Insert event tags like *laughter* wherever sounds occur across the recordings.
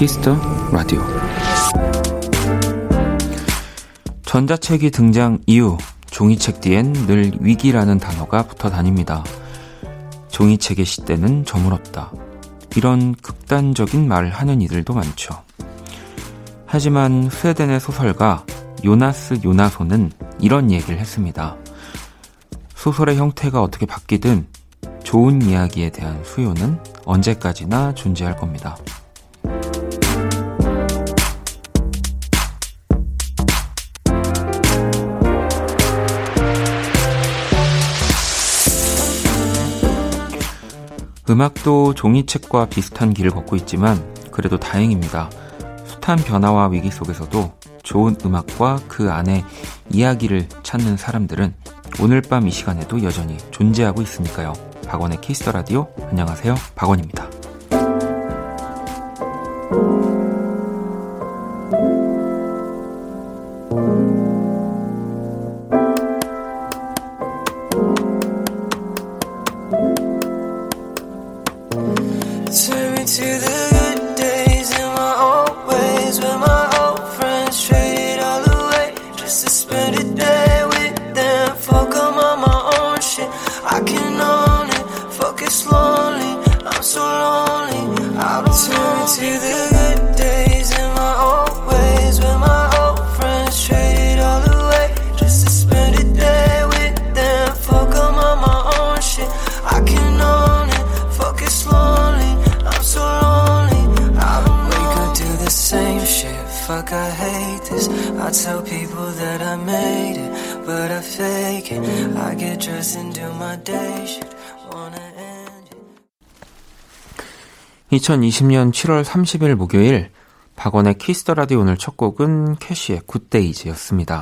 키스 더 라디오 전자책이 등장 이후 종이책 뒤엔 늘 위기라는 단어가 붙어 다닙니다. 종이책의 시대는 저물었다. 이런 극단적인 말을 하는 이들도 많죠. 하지만 스웨덴의 소설가 요나스 요나손은 이런 얘기를 했습니다. 소설의 형태가 어떻게 바뀌든 좋은 이야기에 대한 수요는 언제까지나 존재할 겁니다. 음악도 종이책과 비슷한 길을 걷고 있지만 그래도 다행입니다. 숱한 변화와 위기 속에서도 좋은 음악과 그 안에 이야기를 찾는 사람들은 오늘 밤 이 시간에도 여전히 존재하고 있으니까요. 박원의 키스터 라디오 안녕하세요. 박원입니다. 2020년 7월 30일 목요일 박원의 키스 더 라디오 오늘 첫 곡은 캐시의 Good Days였습니다.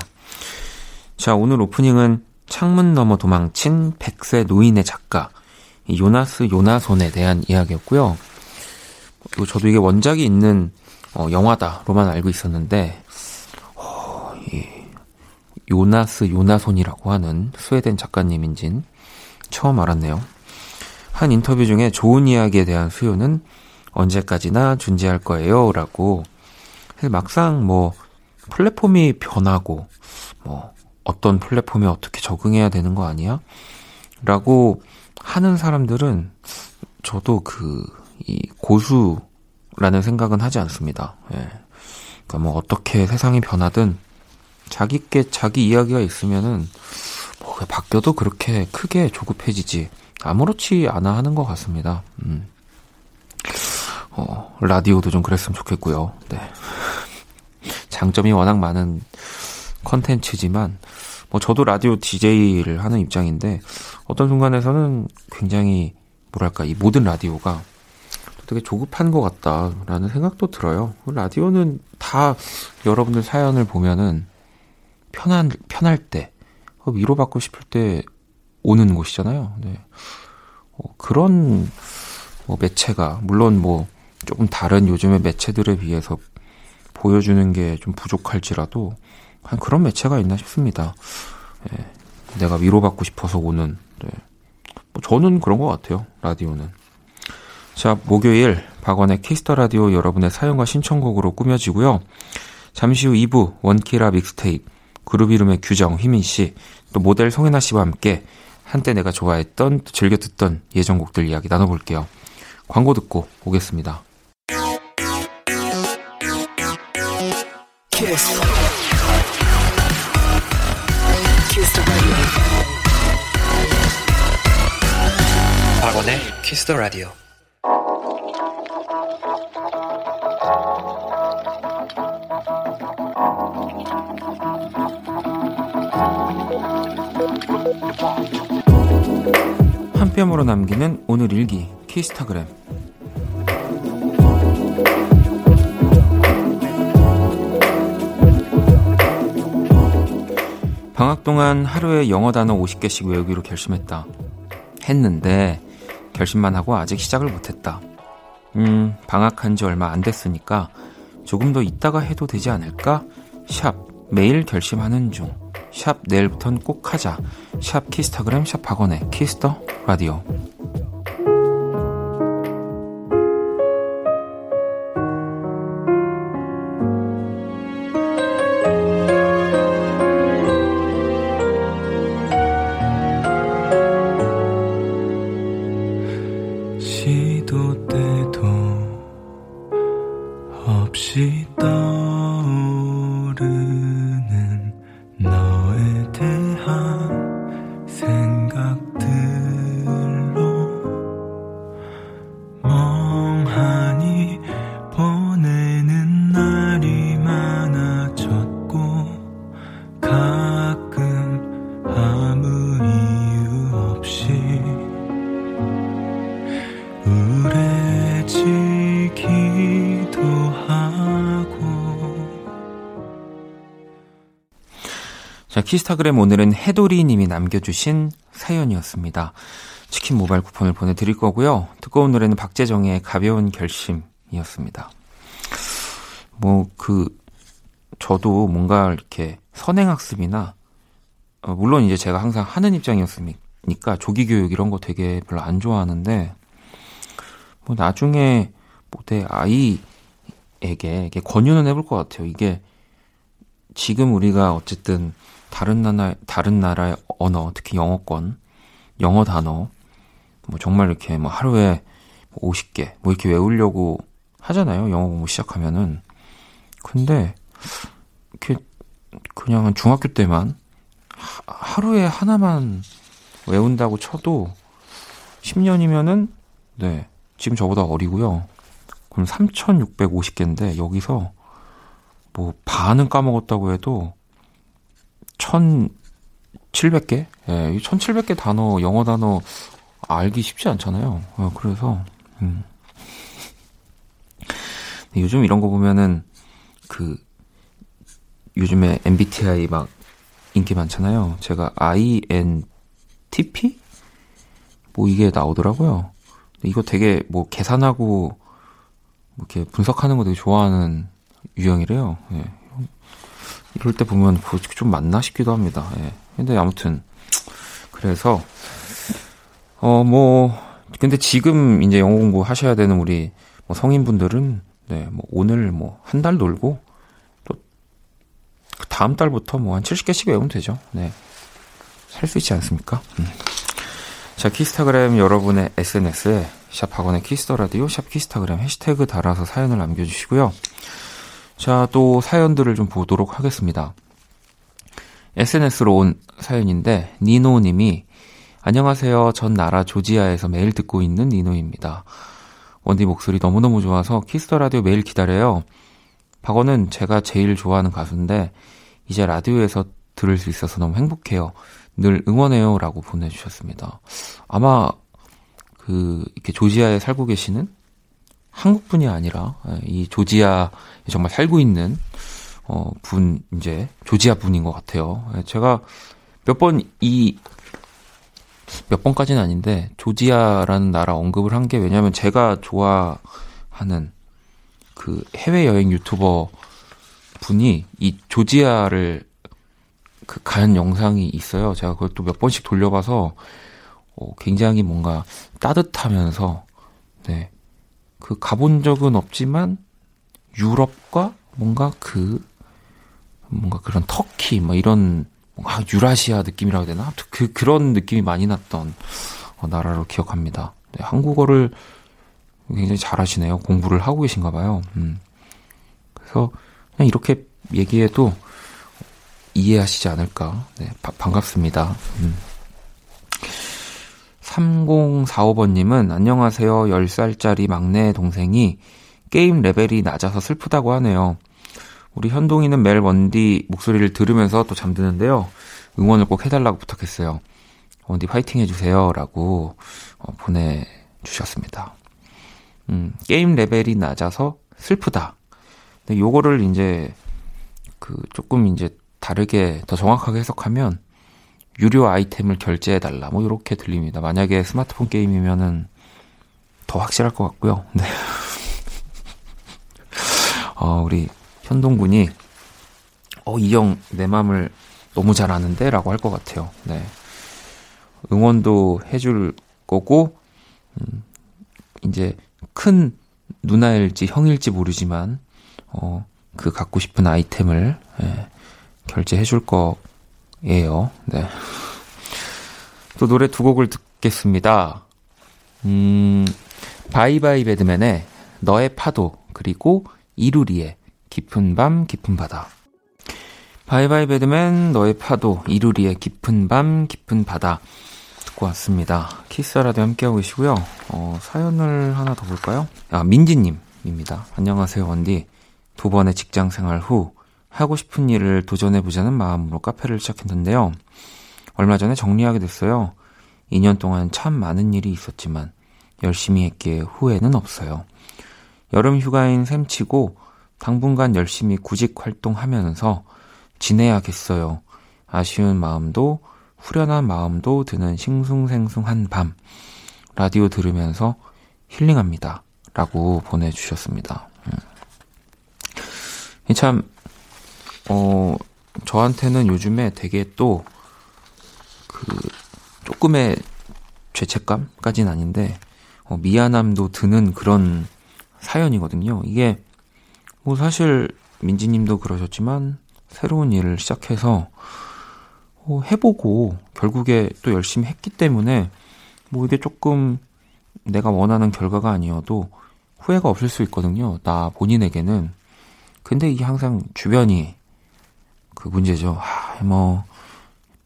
자, 오늘 오프닝은 창문 너머 도망친 백세 노인의 작가 요나스 요나손에 대한 이야기였고요. 저도 이게 원작이 있는 어, 영화다로만 알고 있었는데 요나스 요나손이라고 하는 스웨덴 작가님인진 처음 알았네요. 한 인터뷰 중에 좋은 이야기에 대한 수요는 언제까지나 존재할 거예요. 라고. 막상 뭐, 플랫폼이 변하고, 뭐, 어떤 플랫폼에 어떻게 적응해야 되는 거 아니야? 라고 하는 사람들은 저도 그, 이 고수라는 생각은 하지 않습니다. 예. 그러니까 뭐 어떻게 세상이 변하든 자기께 자기 이야기가 있으면은 뭐 바뀌어도 그렇게 크게 조급해지지 아무렇지 않아 하는 것 같습니다. 음. 어, 라디오도 좀 그랬으면 좋겠고요. 네. 장점이 워낙 많은 컨텐츠지만, 뭐 저도 라디오 DJ를 하는 입장인데, 어떤 순간에서는 굉장히, 뭐랄까, 이 모든 라디오가 되게 조급한 것 같다라는 생각도 들어요. 라디오는 다 여러분들 사연을 보면은 편한, 편할 때, 어, 위로받고 싶을 때 오는 곳이잖아요. 네. 어, 그런 뭐 매체가, 물론 뭐 조금 다른 요즘의 매체들에 비해서 보여주는 게 좀 부족할지라도 한 그런 매체가 있나 싶습니다. 예, 내가 위로받고 싶어서 오는 네. 뭐 저는 그런 것 같아요. 라디오는. 자 목요일 박원의 키스 더 라디오 여러분의 사연과 신청곡으로 꾸며지고요. 잠시 후 2부 원키라 믹스테이프 그룹 이름의 규정 휘민 씨 또 모델 송혜나 씨와 함께 한때 내가 좋아했던 즐겨 듣던 예전곡들 이야기 나눠볼게요. 광고 듣고 오겠습니다. 키스. 키스 더 라디오. 박원의 키스 더 라디오. 한 뼘으로 남기는 오늘 일기 키스타그램 방학 동안 하루에 영어 단어 50개씩 외우기로 결심했다. 했는데 결심만 하고 아직 시작을 못했다. 음, 방학한 지 얼마 안 됐으니까 조금 더 있다가 해도 되지 않을까? 샵, 매일 결심하는 중. 샵, 내일부턴 꼭 하자. 샵, 키스타그램, 샵, 학원의 키스터 라디오. 키스타그램 오늘은 해돌이 님이 남겨주신 사연이었습니다. 치킨 모바일 쿠폰을 보내드릴 거고요. 뜨거운 노래는 박재정의 가벼운 결심이었습니다. 뭐, 그, 저도 뭔가 이렇게 선행학습이나, 어, 물론 이제 제가 항상 하는 입장이었으니까 조기교육 이런 거 되게 별로 안 좋아하는데, 뭐 나중에 뭐 내 아이에게 이게 권유는 해볼 것 같아요. 이게 지금 우리가 어쨌든 다른 나라 다른 나라의 언어, 특히 영어권, 영어 단어 뭐 정말 이렇게 뭐 하루에 50개 뭐 이렇게 외우려고 하잖아요. 영어 공부 시작하면은. 근데 이렇게 그냥 중학교 때만 하루에 하나만 외운다고 쳐도 10년이면은 네. 지금 저보다 어리고요. 그럼 3,650개인데 여기서 뭐 반은 까먹었다고 해도 1,700개? 예, 이 1,700개 단어, 영어 단어 알기 쉽지 않잖아요. 어, 그래서 음. 요즘 이런 거 보면은 그 요즘에 MBTI 막 인기 많잖아요. 제가 INTP 뭐 이게 나오더라고요. 이거 되게 뭐 계산하고 뭐 이렇게 분석하는 거 되게 좋아하는 유형이래요. 예. 이럴 때 보면 좀 맞나 싶기도 합니다. 예. 근데 아무튼 그래서 어 뭐 근데 지금 이제 영어 공부 하셔야 되는 우리 뭐 성인분들은 네, 뭐 오늘 뭐 한 달 놀고 또 다음 달부터 뭐 한 70개씩 외우면 되죠. 네. 살 수 있지 않습니까? 음. 자, 키스타그램 여러분의 SNS에 샵 박원의 키스 더 라디오, 샵 키스타그램 해시태그 달아서 사연을 남겨 주시고요. 자, 또 사연들을 좀 보도록 하겠습니다. SNS로 온 사연인데, 니노님이, 안녕하세요. 전 나라 조지아에서 매일 듣고 있는 니노입니다. 원디 목소리 너무너무 좋아서 키스 더 라디오 매일 기다려요. 박원은 제가 제일 좋아하는 가수인데, 이제 라디오에서 들을 수 있어서 너무 행복해요. 늘 응원해요. 라고 보내주셨습니다. 아마, 그, 이렇게 조지아에 살고 계시는 한국 분이 아니라, 예, 이 조지아에 정말 살고 있는, 어, 분, 이제, 조지아 분인 것 같아요. 예, 제가 몇 번 이, 몇 번까지는 아닌데, 조지아라는 나라 언급을 한 게 왜냐면 제가 좋아하는 그 해외 여행 유튜버 분이 이 조지아를 그 간 영상이 있어요. 제가 그걸 또 몇 번씩 돌려봐서 어, 굉장히 뭔가 따뜻하면서 네. 그 가본 적은 없지만 유럽과 뭔가 그 뭔가 그런 터키 뭐 이런 뭔가 유라시아 느낌이라고 해야 되나? 그 그런 느낌이 많이 났던 어, 나라로 기억합니다. 네, 한국어를 굉장히 잘하시네요. 공부를 하고 계신가 봐요. 음. 그래서 그냥 이렇게 얘기해도 이해하시지 않을까. 네, 바, 반갑습니다. 음. 3045번님은 안녕하세요. 10살짜리 막내 동생이 게임 레벨이 낮아서 슬프다고 하네요. 우리 현동이는 매일 원디 목소리를 들으면서 또 잠드는데요. 응원을 꼭 해달라고 부탁했어요. 원디 파이팅 해주세요. 라고 어, 보내주셨습니다. 음, 게임 레벨이 낮아서 슬프다. 근데 요거를 이제 그 조금 이제 다르게 더 정확하게 해석하면 유료 아이템을 결제해달라. 뭐, 이렇게 들립니다. 만약에 스마트폰 게임이면은 더 확실할 것 같고요. *laughs* 네. 어, 우리 현동군이, 어, 이 형 내 맘을 너무 잘 아는데? 라고 할 것 같아요. 네. 응원도 해줄 거고, 음, 이제 큰 누나일지 형일지 모르지만, 어, 그 갖고 싶은 아이템을, 예, 결제해 줄거 예요. 네. 또 노래 두 곡을 듣겠습니다. 음, 바이바이 배드맨의 너의 파도, 그리고 이루리의 깊은 밤, 깊은 바다. 바이바이 배드맨, 너의 파도, 이루리의 깊은 밤, 깊은 바다. 듣고 왔습니다. 키스라도 함께하고 계시고요. 어, 사연을 하나 더 볼까요? 아, 민지님입니다. 안녕하세요, 원디. 두 번의 직장 생활 후 하고 싶은 일을 도전해보자는 마음으로 카페를 시작했는데요. 얼마 전에 정리하게 됐어요. 2년 동안 참 많은 일이 있었지만 열심히 했기에 후회는 없어요. 여름 휴가인 셈치고 당분간 열심히 구직 활동하면서 지내야겠어요. 아쉬운 마음도 후련한 마음도 드는 싱숭생숭한 밤. 라디오 들으면서 힐링합니다. 라고 보내주셨습니다. 음. 참, 어, 저한테는 요즘에 되게 또, 그, 조금의 죄책감까지는 아닌데, 어, 미안함도 드는 그런 사연이거든요. 이게, 뭐 사실, 민지님도 그러셨지만, 새로운 일을 시작해서, 어, 해보고, 결국에 또 열심히 했기 때문에, 뭐 이게 조금 내가 원하는 결과가 아니어도 후회가 없을 수 있거든요. 나 본인에게는. 근데 이게 항상 주변이 그 문제죠. 아, 뭐,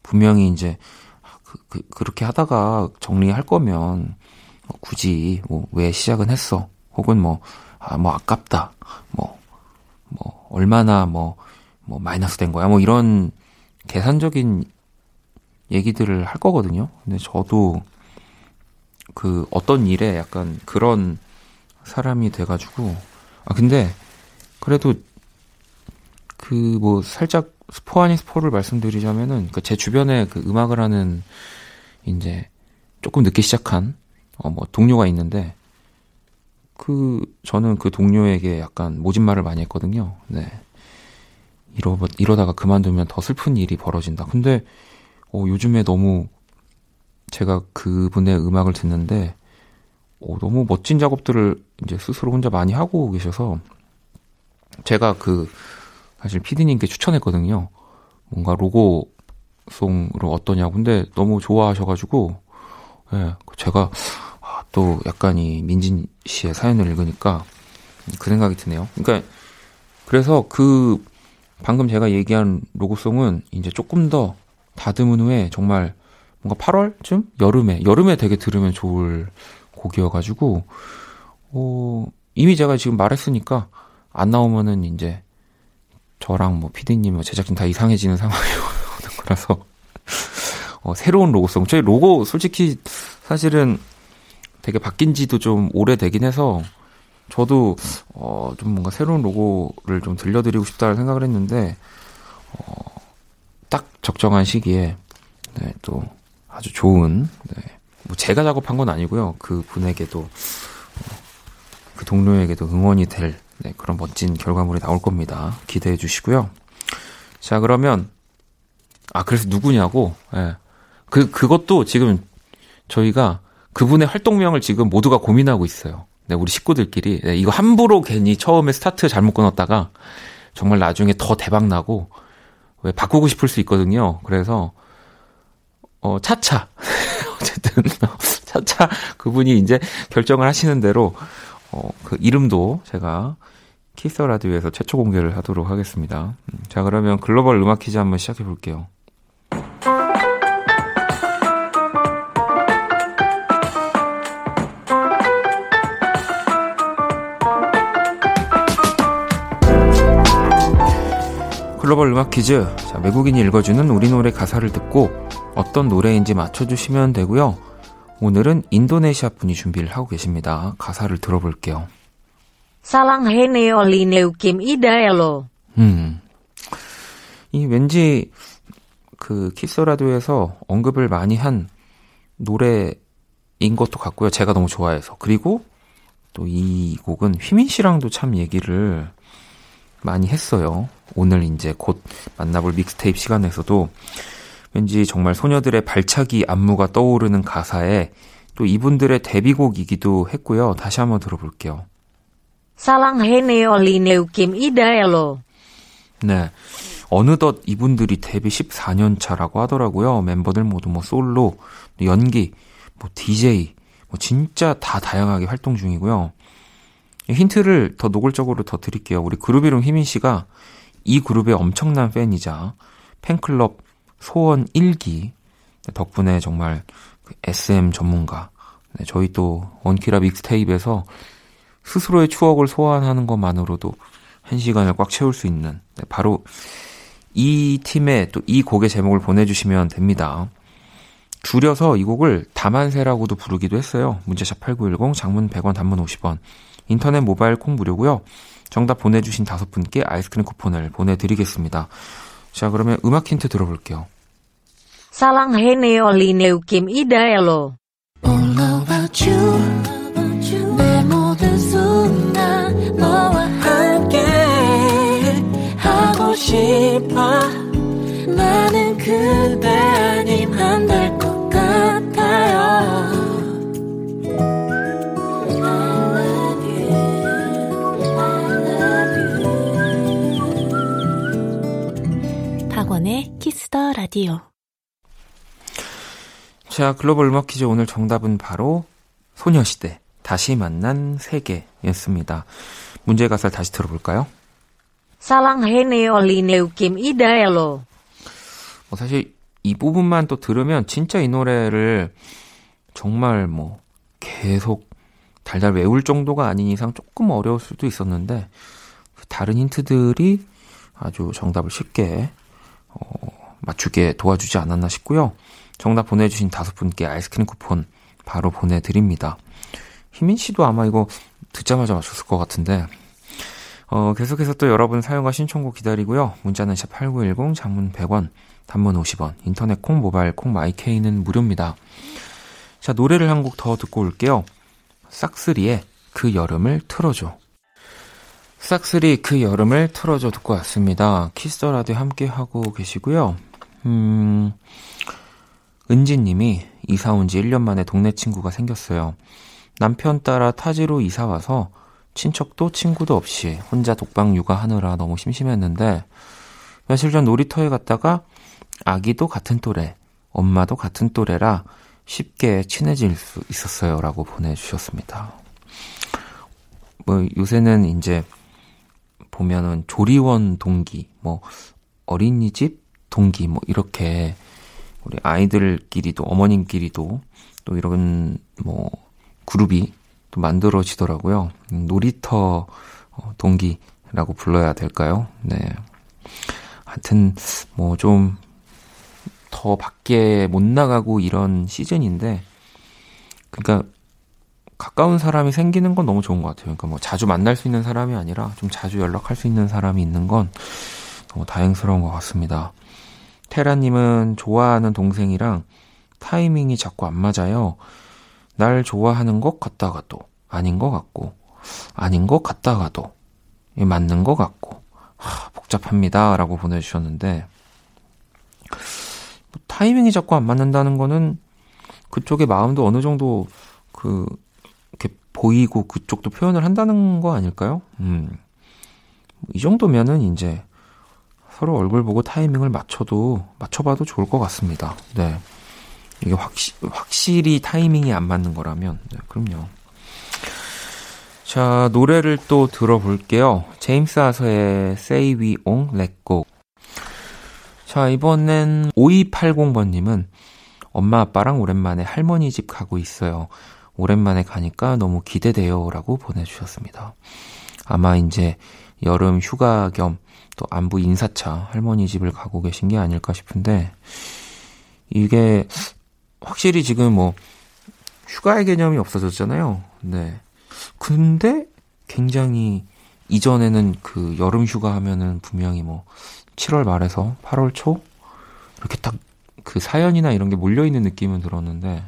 분명히 이제, 그, 그, 그 렇게 하다가 정리할 거면, 뭐 굳이, 뭐, 왜 시작은 했어? 혹은 뭐, 아, 뭐, 아깝다. 뭐, 뭐, 얼마나 뭐, 뭐, 마이너스 된 거야. 뭐, 이런 계산적인 얘기들을 할 거거든요. 근데 저도 그 어떤 일에 약간 그런 사람이 돼가지고 아 근데 그래도 그 뭐 살짝 스포 아닌 스포를 말씀드리자면은 그제 주변에 그 음악을 하는 이제 조금 늦게 시작한 어 뭐 동료가 있는데 그 저는 그 동료에게 약간 모진말을 많이 했거든요. 네. 이러 이러다가 그만두면 더 슬픈 일이 벌어진다. 근데 어 요즘에 너무 제가 그분의 음악을 듣는데 오, 너무 멋진 작업들을 이제 스스로 혼자 많이 하고 계셔서 제가 그 사실 피디님께 추천했거든요. 뭔가 로고송으로 어떠냐고. 근데 너무 좋아하셔가지고, 예, 제가 아, 또 약간 이 민진 씨의 사연을 읽으니까 그 생각이 드네요. 그러니까 그래서 그 방금 제가 얘기한 로고송은 이제 조금 더 다듬은 후에 정말 뭔가 8월쯤 여름에 여름에 되게 들으면 좋을 곡이어가지고 어, 이미 제가 지금 말했으니까 안 나오면은 이제 저랑 뭐 피디님, 뭐 제작진 다 이상해지는 상황이 오는 *laughs* 거라서 어, 새로운 로고송 저희 로고 솔직히 사실은 되게 바뀐 지도 좀 오래되긴 해서 저도 어, 좀 뭔가 새로운 로고를 좀 들려드리고 싶다는 생각을 했는데 어, 딱 적정한 시기에 네, 또 아주 좋은 네. 뭐 제가 작업한 건 아니고요. 그 분에게도 어, 그 동료에게도 응원이 될 네, 그런 멋진 결과물이 나올 겁니다. 기대해 주시고요. 자 그러면 아 그래서 누구냐고 예. 그 그것도 지금 저희가 그분의 활동명을 지금 모두가 고민하고 있어요. 네, 우리 식구들끼리 네, 이거 함부로 괜히 처음에 스타트 잘못 끊었다가 정말 나중에 더 대박 나고 왜 바꾸고 싶을 수 있거든요. 그래서 어, 차차. *laughs* 어쨌든, 차차 그분이 이제 결정을 하시는 대로, 어, 그 이름도 제가 키스 라디오에서 최초 공개를 하도록 하겠습니다. 음, 자, 그러면 글로벌 음악 퀴즈 한번 시작해 볼게요. 글로벌 음악 퀴즈. 자, 외국인이 읽어주는 우리 노래 가사를 듣고 어떤 노래인지 맞춰주시면 되고요. 오늘은 인도네시아 분이 준비를 하고 계십니다. 가사를 들어볼게요. 사랑해 올리네우 김 이다엘로. 음. 이 왠지 그 키스 라디오에서 언급을 많이 한 노래인 것도 같고요. 제가 너무 좋아해서. 그리고 또 이 곡은 휘민 씨랑도 참 얘기를 많이 했어요. 오늘 이제 곧 만나볼 믹스테이프 시간에서도 왠지 정말 소녀들의 발차기 안무가 떠오르는 가사에 또 이분들의 데뷔곡이기도 했고요. 다시 한번 들어볼게요. 사랑해 올리네우 김 이다엘로. 네. 어느덧 이분들이 데뷔 14년 차라고 하더라고요. 멤버들 모두 뭐 솔로, 연기, 뭐 DJ, 뭐 진짜 다 다양하게 활동 중이고요. 힌트를 더 노골적으로 더 드릴게요. 우리 그룹 이름 희민 씨가 이 그룹의 엄청난 팬이자 팬클럽 소원 1기 덕분에 정말 SM 그 전문가 네, 저희 또 원키라 믹스테이프에서 스스로의 추억을 소환하는 것만으로도 한 시간을 꽉 채울 수 있는 네, 바로 이 팀의 또이 곡의 제목을 보내주시면 됩니다. 줄여서 이 곡을 다만세라고도 부르기도 했어요. 문자샵 8910 장문 100원 단문 50원 인터넷 모바일 콩 무료고요. 정답 보내주신 다섯 분께 아이스크림 쿠폰을 보내드리겠습니다. 자 그러면 음악 힌트 들어볼게요. 사랑해 올리 네우 김 이다엘로 All about you 너와 함께 하고 싶어. 나는 그대 아님 안 될 것 같아요. I love you I love you 박원의 Kiss the Radio 자, 글로벌 음악 퀴즈 오늘 정답은 바로 소녀시대 다시 만난 세계였습니다. 문제 가사를 다시 들어볼까요? 사랑해 널 이 느낌 이대로 뭐 사실 이 부분만 또 들으면 진짜 이 노래를 정말 뭐 계속 달달 외울 정도가 아닌 이상 조금 어려울 수도 있었는데 그 다른 힌트들이 아주 정답을 쉽게 어, 맞추게 도와주지 않았나 싶고요. 정답 보내주신 다섯 분께 아이스크림 쿠폰 바로 보내드립니다. 희민 씨도 아마 이거 듣자마자 맞췄을 것 같은데 어, 계속해서 또 여러분 사용과 신청곡 기다리고요. 문자는 샵8910 장문 100원 단문 50원, 인터넷 콩, 모바일 콩, my K는 무료입니다. 자, 노래를 한 곡 더 듣고 올게요. 싹스리의 그 여름을 틀어줘. 싹스리 그 여름을 틀어줘 듣고 왔습니다. Kiss the Radio 함께 하고 계시고요. 음, 은지님이 이사 온 지 1년 만에 동네 친구가 생겼어요. 남편 따라 타지로 이사 와서 친척도 친구도 없이 혼자 독박 육아하느라 너무 심심했는데 며칠 전 놀이터에 갔다가 아기도 같은 또래, 엄마도 같은 또래라 쉽게 친해질 수 있었어요. 라고 보내주셨습니다. 뭐, 요새는 이제 보면은 조리원 동기, 뭐, 어린이집 동기, 뭐, 이렇게 우리 아이들끼리도, 어머님끼리도 또 이런 뭐, 그룹이 또 만들어지더라고요. 음, 놀이터 어, 동기라고 불러야 될까요? 네. 하여튼, 뭐, 좀, 더 밖에 못 나가고 이런 시즌인데, 그러니까 가까운 사람이 생기는 건 너무 좋은 것 같아요. 그러니까 뭐 자주 만날 수 있는 사람이 아니라 좀 자주 연락할 수 있는 사람이 있는 건 너무 다행스러운 것 같습니다. 테라님은 좋아하는 동생이랑 타이밍이 자꾸 안 맞아요. 날 좋아하는 것 같다가도 아닌 것 같고 아닌 것 같다가도 맞는 것 같고 하, 복잡합니다라고 보내주셨는데 뭐 타이밍이 자꾸 안 맞는다는 거는 그쪽의 마음도 어느 정도 그 이렇게 보이고 그쪽도 표현을 한다는 거 아닐까요? 음. 이 정도면은 이제 서로 얼굴 보고 타이밍을 맞춰도 맞춰봐도 좋을 것 같습니다. 네. 이게 확시, 확실히 타이밍이 안 맞는 거라면 네, 그럼요. 자, 노래를 또 들어볼게요. 제임스 아서의 Say We Won't Let Go. 자, 이번엔 5280번님은 엄마 아빠랑 오랜만에 할머니 집 가고 있어요. 오랜만에 가니까 너무 기대돼요. 라고 보내주셨습니다. 아마 이제 여름 휴가 겸 또 안부 인사차 할머니 집을 가고 계신 게 아닐까 싶은데, 이게 확실히 지금 뭐 휴가의 개념이 없어졌잖아요. 네. 근데 굉장히 이전에는 그 여름 휴가 하면은 분명히 뭐 7월 말에서 8월 초 이렇게 딱 그 사연이나 이런 게 몰려 있는 느낌은 들었는데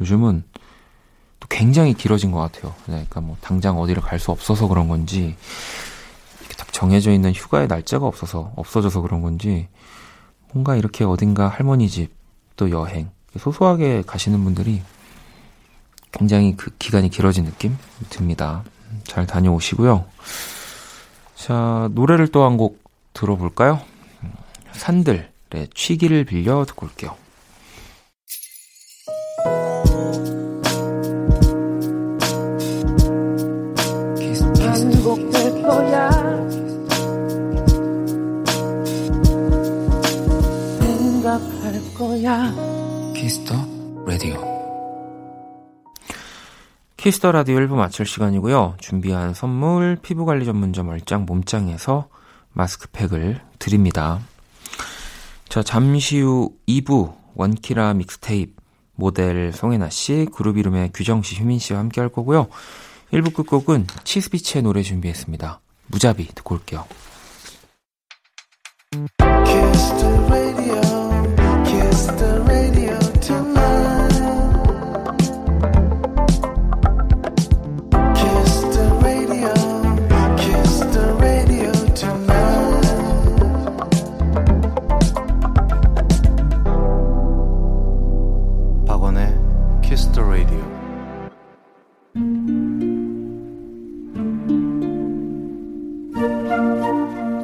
요즘은 또 굉장히 길어진 것 같아요. 네, 그러니까 뭐 당장 어디를 갈 수 없어서 그런 건지 이렇게 딱 정해져 있는 휴가의 날짜가 없어서 없어져서 그런 건지 뭔가 이렇게 어딘가 할머니 집 또 여행 소소하게 가시는 분들이 굉장히 그 기간이 길어진 느낌 듭니다. 잘 다녀오시고요. 자, 노래를 또 한 곡 들어볼까요? 산들의 취기를 빌려 듣고 올게요. 거야 생각할 거야 Kiss the Radio. Kiss the Radio 1부 마칠 시간이고요. 준비한 선물 피부관리 전문점 얼짱 몸짱에서 마스크팩을 드립니다. 자, 잠시 후 2부 원키라 믹스테이프 모델 송해나 씨, 그룹 이름의 규정 씨, 휘민 씨와 함께 할 거고요. 1부 끝곡은 치스비치의 노래 준비했습니다. 무자비 듣고 올게요. Radio,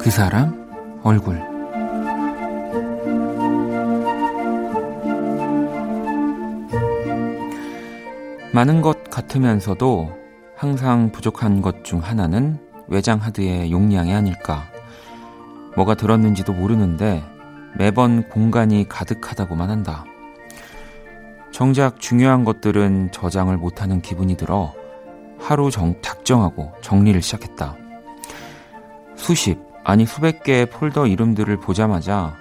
그 사람 얼굴 많은 것 같으면서도 항상 부족한 것 중 하나는 외장 하드의 용량이 아닐까. 뭐가 들었는지도 모르는데 매번 공간이 가득하다고만 한다. 정작 중요한 것들은 저장을 못하는 기분이 들어 하루 정, 작정하고 정리를 시작했다. 수십, 아니 수백 개의 폴더 이름들을 보자마자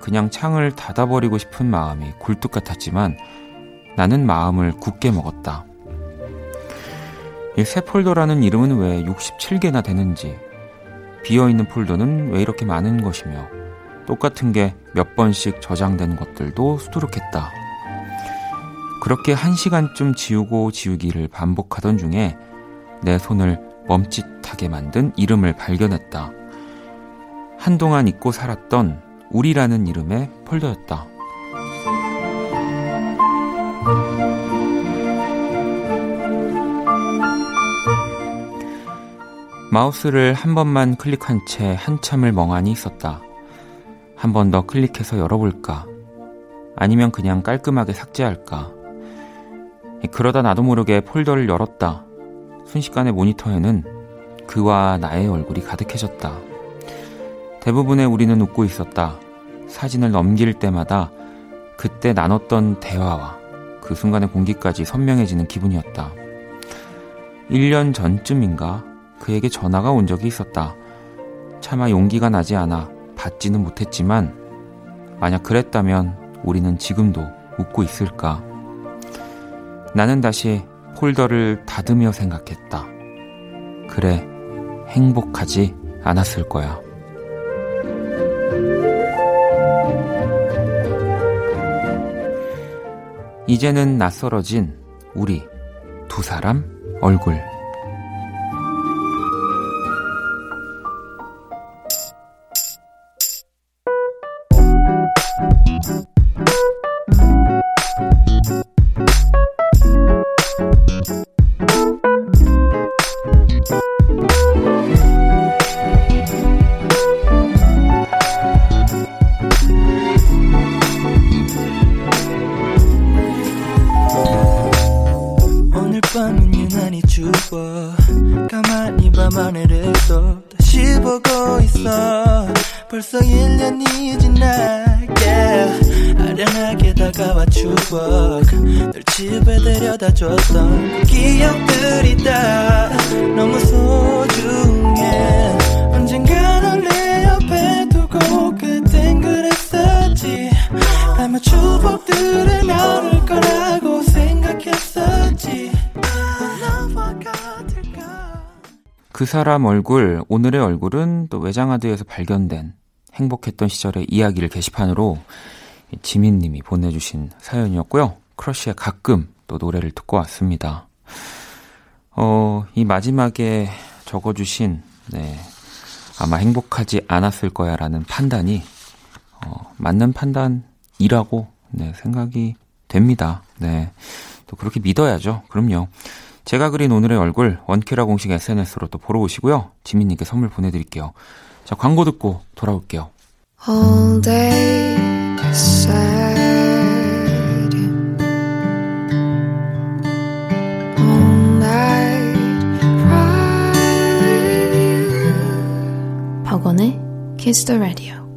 그냥 창을 닫아버리고 싶은 마음이 굴뚝 같았지만 나는 마음을 굳게 먹었다. 이 새 폴더라는 이름은 왜 67개나 되는지, 비어있는 폴더는 왜 이렇게 많은 것이며, 똑같은 게 몇 번씩 저장된 것들도 수두룩했다. 그렇게 한 시간쯤 지우고 지우기를 반복하던 중에 내 손을 멈칫하게 만든 이름을 발견했다. 한동안 잊고 살았던 우리라는 이름의 폴더였다. 마우스를 한 번만 클릭한 채 한참을 멍하니 있었다. 한 번 더 클릭해서 열어볼까? 아니면 그냥 깔끔하게 삭제할까? 그러다 나도 모르게 폴더를 열었다. 순식간에 모니터에는 그와 나의 얼굴이 가득해졌다. 대부분의 우리는 웃고 있었다. 사진을 넘길 때마다 그때 나눴던 대화와 그 순간의 공기까지 선명해지는 기분이었다. 1년 전쯤인가 그에게 전화가 온 적이 있었다. 차마 용기가 나지 않아 받지는 못했지만 만약 그랬다면 우리는 지금도 웃고 있을까? 나는 다시 폴더를 닫으며 생각했다. 그래, 행복하지 않았을 거야. 이제는 낯설어진 우리 두 사람 얼굴. 다가와 추억 널 집에 데려다 줬던 그 기억들이 다 너무 소중해. 언젠가 널내 옆에 두고 그땐 그랬었지. 아마 추억들을 나눌 거라고 생각했었지. 그 사람 얼굴, 오늘의 얼굴은 또 외장하드에서 발견된 행복했던 시절의 이야기를 게시판으로 지민님이 보내주신 사연이었고요. 크러쉬의 가끔 또 노래를 듣고 왔습니다. 어, 이 마지막에 적어주신, 네, 아마 행복하지 않았을 거야 라는 판단이, 어, 맞는 판단이라고, 네, 생각이 됩니다. 네. 또 그렇게 믿어야죠. 그럼요. 제가 그린 오늘의 얼굴 원키라 공식 SNS로 또 보러 오시고요. 지민님께 선물 보내드릴게요. 자, 광고 듣고 돌아올게요. all day 박원의 Kiss the Radio.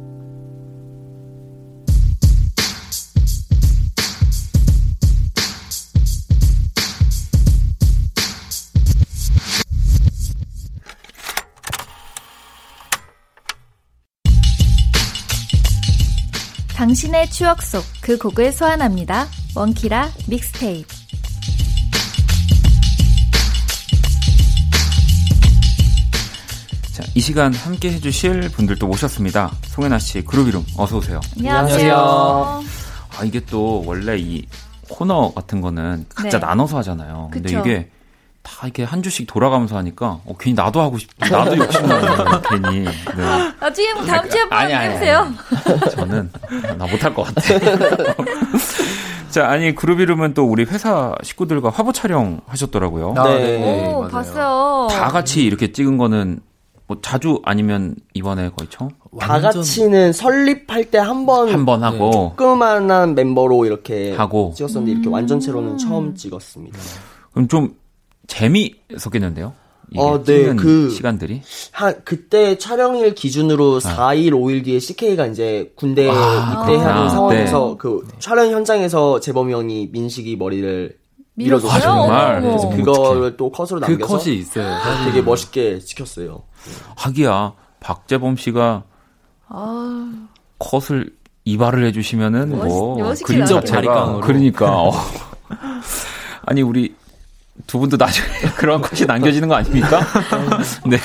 당신의 추억 속 그 곡을 소환합니다. 원키라 믹스테이프. 자, 이 시간 함께 해주실 분들도 모셨습니다. 송혜나 씨, 그룹 이름 어서 오세요. 안녕하세요. 아 이게 또 원래 이 코너 같은 거는 각자 네. 나눠서 하잖아요. 근데 그쵸. 이게 다 이렇게 한 주씩 돌아가면서 하니까 어, 괜히 나도 하고 싶, 나도 욕심나요. *laughs* 괜히. 네. 나중에 뭐 다음 주에 한번 아니, 아니, 해보세요. *laughs* 저는 나 못할 것 같아. *laughs* 자, 아니 그룹 이름은 또 우리 회사 식구들과 화보 촬영 하셨더라고요. 아, 네. 오, 맞아요. 봤어요. 다 같이 이렇게 찍은 거는 뭐 자주 아니면 이번에 거의 처음 다 같이는 설립할 때 한 번 한 번 하고 조그만한 멤버로 이렇게 하고. 찍었었는데 이렇게 완전체로는 처음 찍었습니다. 그럼 좀 재미있었겠는데요? 이게 어, 네, 그- 시간들이 한 그때 촬영일 기준으로 4일, 5일 뒤에 CK가 이제 군대 아, 입대하는. 상황에서 네. 그 촬영 현장에서 재범이 형이 민식이 머리를 밀어줘요? 아, 정말? 그래서 그거를 또 컷으로 그 남겨서 컷이 있어요. 되게 멋있게 찍혔어요. 하기야 박재범 씨가 아, 컷을 이발을 해주시면은 멋있- 뭐. 자체가 바리깡으로. 그러니까 어. *laughs* 아니 우리 두 분도 나중에 *laughs* 그런 컷이 남겨지는 거 아닙니까? *laughs* 네.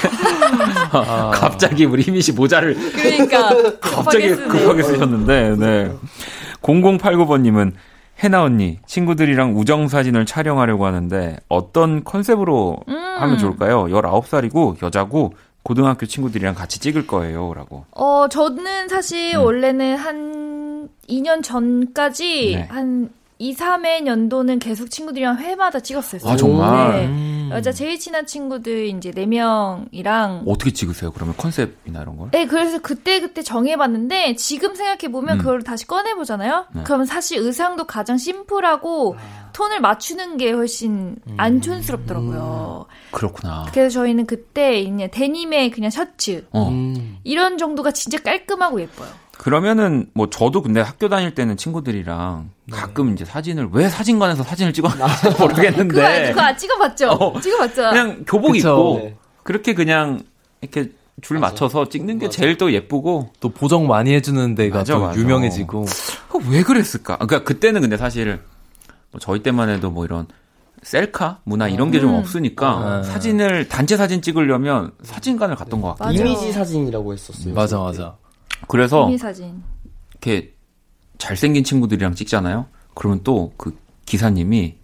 아, *laughs* 갑자기 우리 희민 씨 모자를 그러니까 갑자기 급하게 쓰셨는데, 네. 0089번님은 해나 언니, 친구들이랑 우정 사진을 촬영하려고 하는데 어떤 컨셉으로 음. 하면 좋을까요? 19살이고 여자고 고등학교 친구들이랑 같이 찍을 거예요. 라고. 어, 저는 사실 음. 원래는 한 2년 전까지 네. 한 2, 3회 년도는 계속 친구들이랑 회마다 찍었어요. 아, 정말? 네. 음. 여자 제일 친한 친구들 이제 4명이랑 어떻게 찍으세요? 그러면 컨셉이나 이런 걸? 네, 그래서 그때그때 정해봤는데, 지금 생각해보면 음. 그걸 다시 꺼내보잖아요? 네. 그러면 사실 의상도 가장 심플하고, 톤을 맞추는 게 훨씬 안 촌스럽더라고요. 그렇구나. 그래서 저희는 그때 이제 데님의 그냥 셔츠, 어. 음. 이런 정도가 진짜 깔끔하고 예뻐요. 그러면은 뭐 저도 근데 학교 다닐 때는 친구들이랑 가끔 이제 사진을 왜 사진관에서 사진을 찍었는지 *laughs* 모르겠는데 그거, 안 찍어봤죠? 어. 찍어봤죠? 그냥 교복 그쵸. 입고 네. 그렇게 그냥 이렇게 줄 맞춰서 찍는 게 제일 또 예쁘고 또 보정 많이 해주는 데가 맞아, 또 맞아. 유명해지고. 어, 왜 그랬을까? 그러니까 그때는 근데 사실 뭐 저희 때만 해도 뭐 이런 셀카 문화 이런 게좀 음. 없으니까 아. 사진을 단체 사진 찍으려면 사진관을 갔던 것 같아요. 맞아. 이미지 사진이라고 했었어요. 맞아. 맞아. 그래서 사진. 이렇게 잘생긴 친구들이랑 찍잖아요. 그러면 또 그 기사님이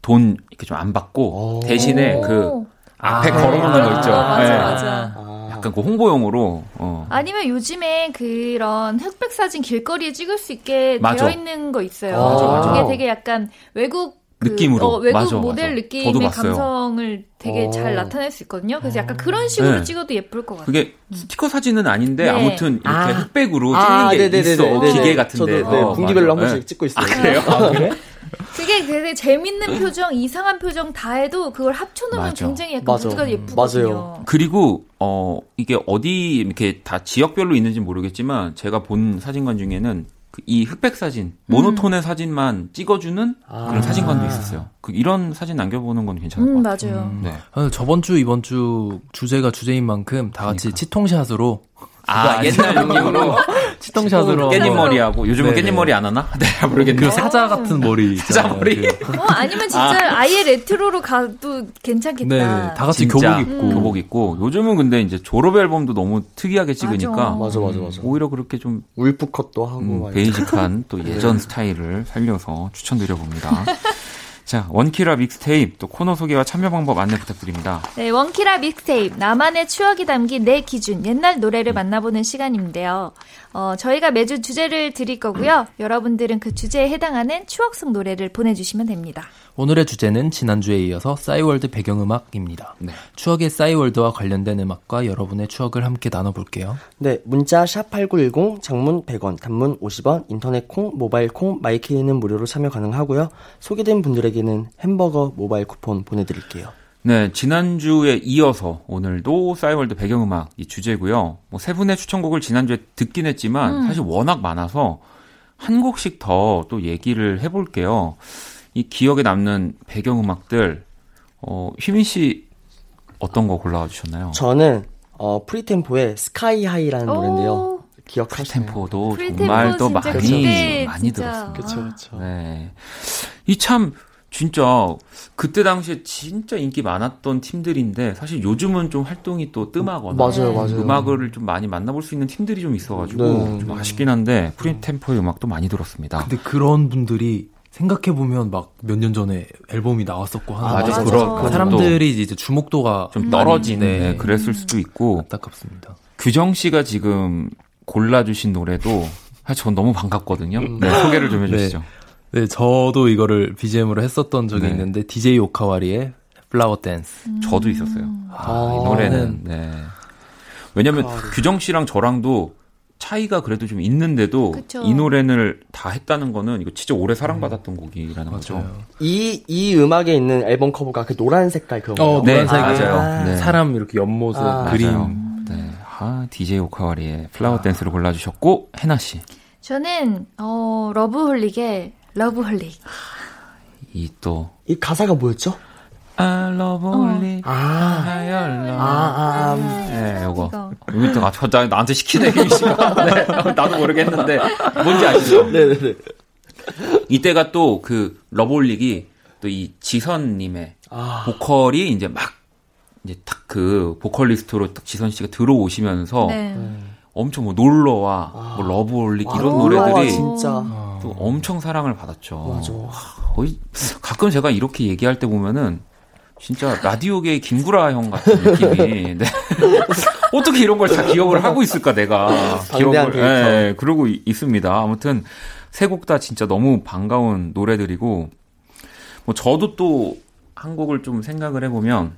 돈 이렇게 좀 안 받고 오. 대신에 그 오. 앞에 아. 걸어놓는 거 있죠. 맞아, 예. 맞아. 아, 약간 그 홍보용으로 어. 아니면 요즘에 그런 흑백 사진 길거리에 찍을 수 있게 맞아. 되어 있는 거 있어요. 맞아, 맞아. 그게 되게 약간 외국 그, 느낌으로. 어, 외국 맞아, 모델 맞아. 느낌의 저도 봤어요. 감성을 되게 어. 잘 나타낼 수 있거든요. 그래서 약간 그런 식으로 네. 찍어도 예쁠 것 같아요. 그게 스티커 사진은 아닌데 네. 아무튼 이렇게 아. 흑백으로 찍는 아, 게 네네네네. 있어 네네. 기계 같은 저도 네, 분기별로 한 맞아. 번씩 네. 찍고 있어요. 그래요? 아, 그래? 그게 되게 재밌는 표정, 이상한 표정 다 해도 그걸 합쳐놓으면 맞아. 굉장히 약간 맞아. 모두가 음, 예쁘거든요. 맞아요. 그리고 어 이게 어디 이렇게 다 지역별로 있는지 모르겠지만 제가 본 사진관 중에는 그 이 흑백 사진 모노톤의 사진만 찍어주는 그런 아. 사진관도 있었어요. 그 이런 사진 남겨보는 건 괜찮을 것 음, 같아요. 맞아요. 네. 아, 저번 주, 이번 주 주제가 주제인 만큼 다 같이 그러니까. 치통샷으로. 아 옛날 느낌으로 *laughs* 치통샷으로. 깻잎 머리하고 요즘은 네네. 깻잎 머리 안 하나? *laughs* 네 모르겠네요. 그 사자 같은 머리. *laughs* 사자. 머리. 그- 어, 아니면 진짜 아. 예 레트로로 가도 괜찮겠다. 네, 다 같이 진짜 교복 입고. 교복 입고 요즘은 근데 이제 졸업 앨범도 너무 특이하게 찍으니까 맞아, 맞아, 맞아. 오히려 그렇게 좀 wolf cut도 하고 음, 막 basic한 또 예전 스타일을 살려서 추천드려 봅니다. 자, 원키라 믹스테이프 또 코너 소개와 참여 방법 안내 부탁드립니다. 네, 원키라 믹스테이프 나만의 추억이 담긴 내 기준 옛날 노래를 만나보는 시간인데요. 어, 저희가 매주 주제를 드릴 거고요. 여러분들은 그 주제에 해당하는 추억 속 노래를 보내주시면 됩니다. 오늘의 주제는 지난주에 이어서 싸이월드 배경음악입니다. 네. 추억의 싸이월드와 관련된 음악과 여러분의 추억을 함께 나눠볼게요. 네, 문자 샵8910 장문 100원, 단문 50원, 인터넷 콩, 모바일 콩, 마이케이는 무료로 참여 가능하고요. 소개된 분들에게는 햄버거 모바일 쿠폰 보내드릴게요. 네, 지난주에 이어서 오늘도 싸이월드 배경음악 이 주제고요. 뭐 세 분의 추천곡을 지난주에 듣긴 했지만 사실 워낙 많아서 한 곡씩 더 또 얘기를 해볼게요. 이 기억에 남는 배경음악들, 어, 휘민 씨 어떤 거 골라와 주셨나요? 저는 어, FreeTEMPO의 Sky High라는 노래인데요. 기억하시나요? 템포도 FreeTEMPO 정말 또 진짜 많이 많이 진짜. 들었습니다. 그쵸, 그쵸. 네. 이참 진짜 그때 당시에 진짜 인기 많았던 팀들인데 사실 요즘은 좀 활동이 또 뜸하거나 맞아요, 맞아요. 음악을 좀 많이 만나볼 수 있는 팀들이 좀 있어가지고 네. 좀 아쉽긴 한데 프리템포의 음악도 많이 들었습니다. 근데 그런 분들이 생각해 보면 막 몇 년 전에 앨범이 나왔었고 하는 아, 맞아. 맞아. 그런 사람들이 이제 주목도가 좀 많이, 떨어지는 네, 네, 그랬을 수도 있고 안타깝습니다. 규정 씨가 지금 골라주신 노래도 사실 전 너무 반갑거든요. 음. 네, 소개를 좀 해주시죠. 네, 저도 이거를 BGM으로 했었던 적이 네. 있는데 DJ 오카와리의 플라워 댄스. 저도 있었어요. 아, 이 노래는 네. 왜냐면 규정 씨랑 저랑도 차이가 그래도 좀 있는데도 그쵸. 이 노래를 다 했다는 거는 이거 진짜 오래 사랑받았던 곡이라는 거죠. 이, 이 음악에 있는 앨범 커버가 그 노란 색깔 그거. 어, 네, 노란색에 맞아요. 네. 사람 이렇게 옆모습 아, 그림. 맞아요. 네. 아, DJ 오카와리의 플라워 댄스를 골라주셨고, 해나 씨. 저는 어 Loveholic의 Loveholic. 이 또, 이 가사가 뭐였죠? I love only, 아, I love. 아, 아, 아. 네, 요거. 이거. 이거 또, 아, 저, 나, 나한테 시키네, 휘민 씨가. *laughs* 네, 나도 모르겠는데. 뭔지 아시죠? 네네네. 이때가 또 그 Loveholic이 또 이 지선님의 아. 보컬이 이제 막 이제 딱 그 보컬리스트로 딱 지선 씨가 들어오시면서 네. 엄청 뭐 놀러와 뭐 Loveholic 이런 아, 노래들이 진짜. 또 엄청 사랑을 받았죠. 맞아. 거의 가끔 제가 이렇게 얘기할 때 보면은 진짜 라디오계의 김구라 형 같은 느낌이. *laughs* 네. 어떻게 이런 걸 다 기억을 하고 있을까 내가. 기억을. 예, 그러고 이- 있습니다. 아무튼 세 곡 다 진짜 너무 반가운 노래들이고 뭐 저도 또 한 곡을 좀 생각을 해보면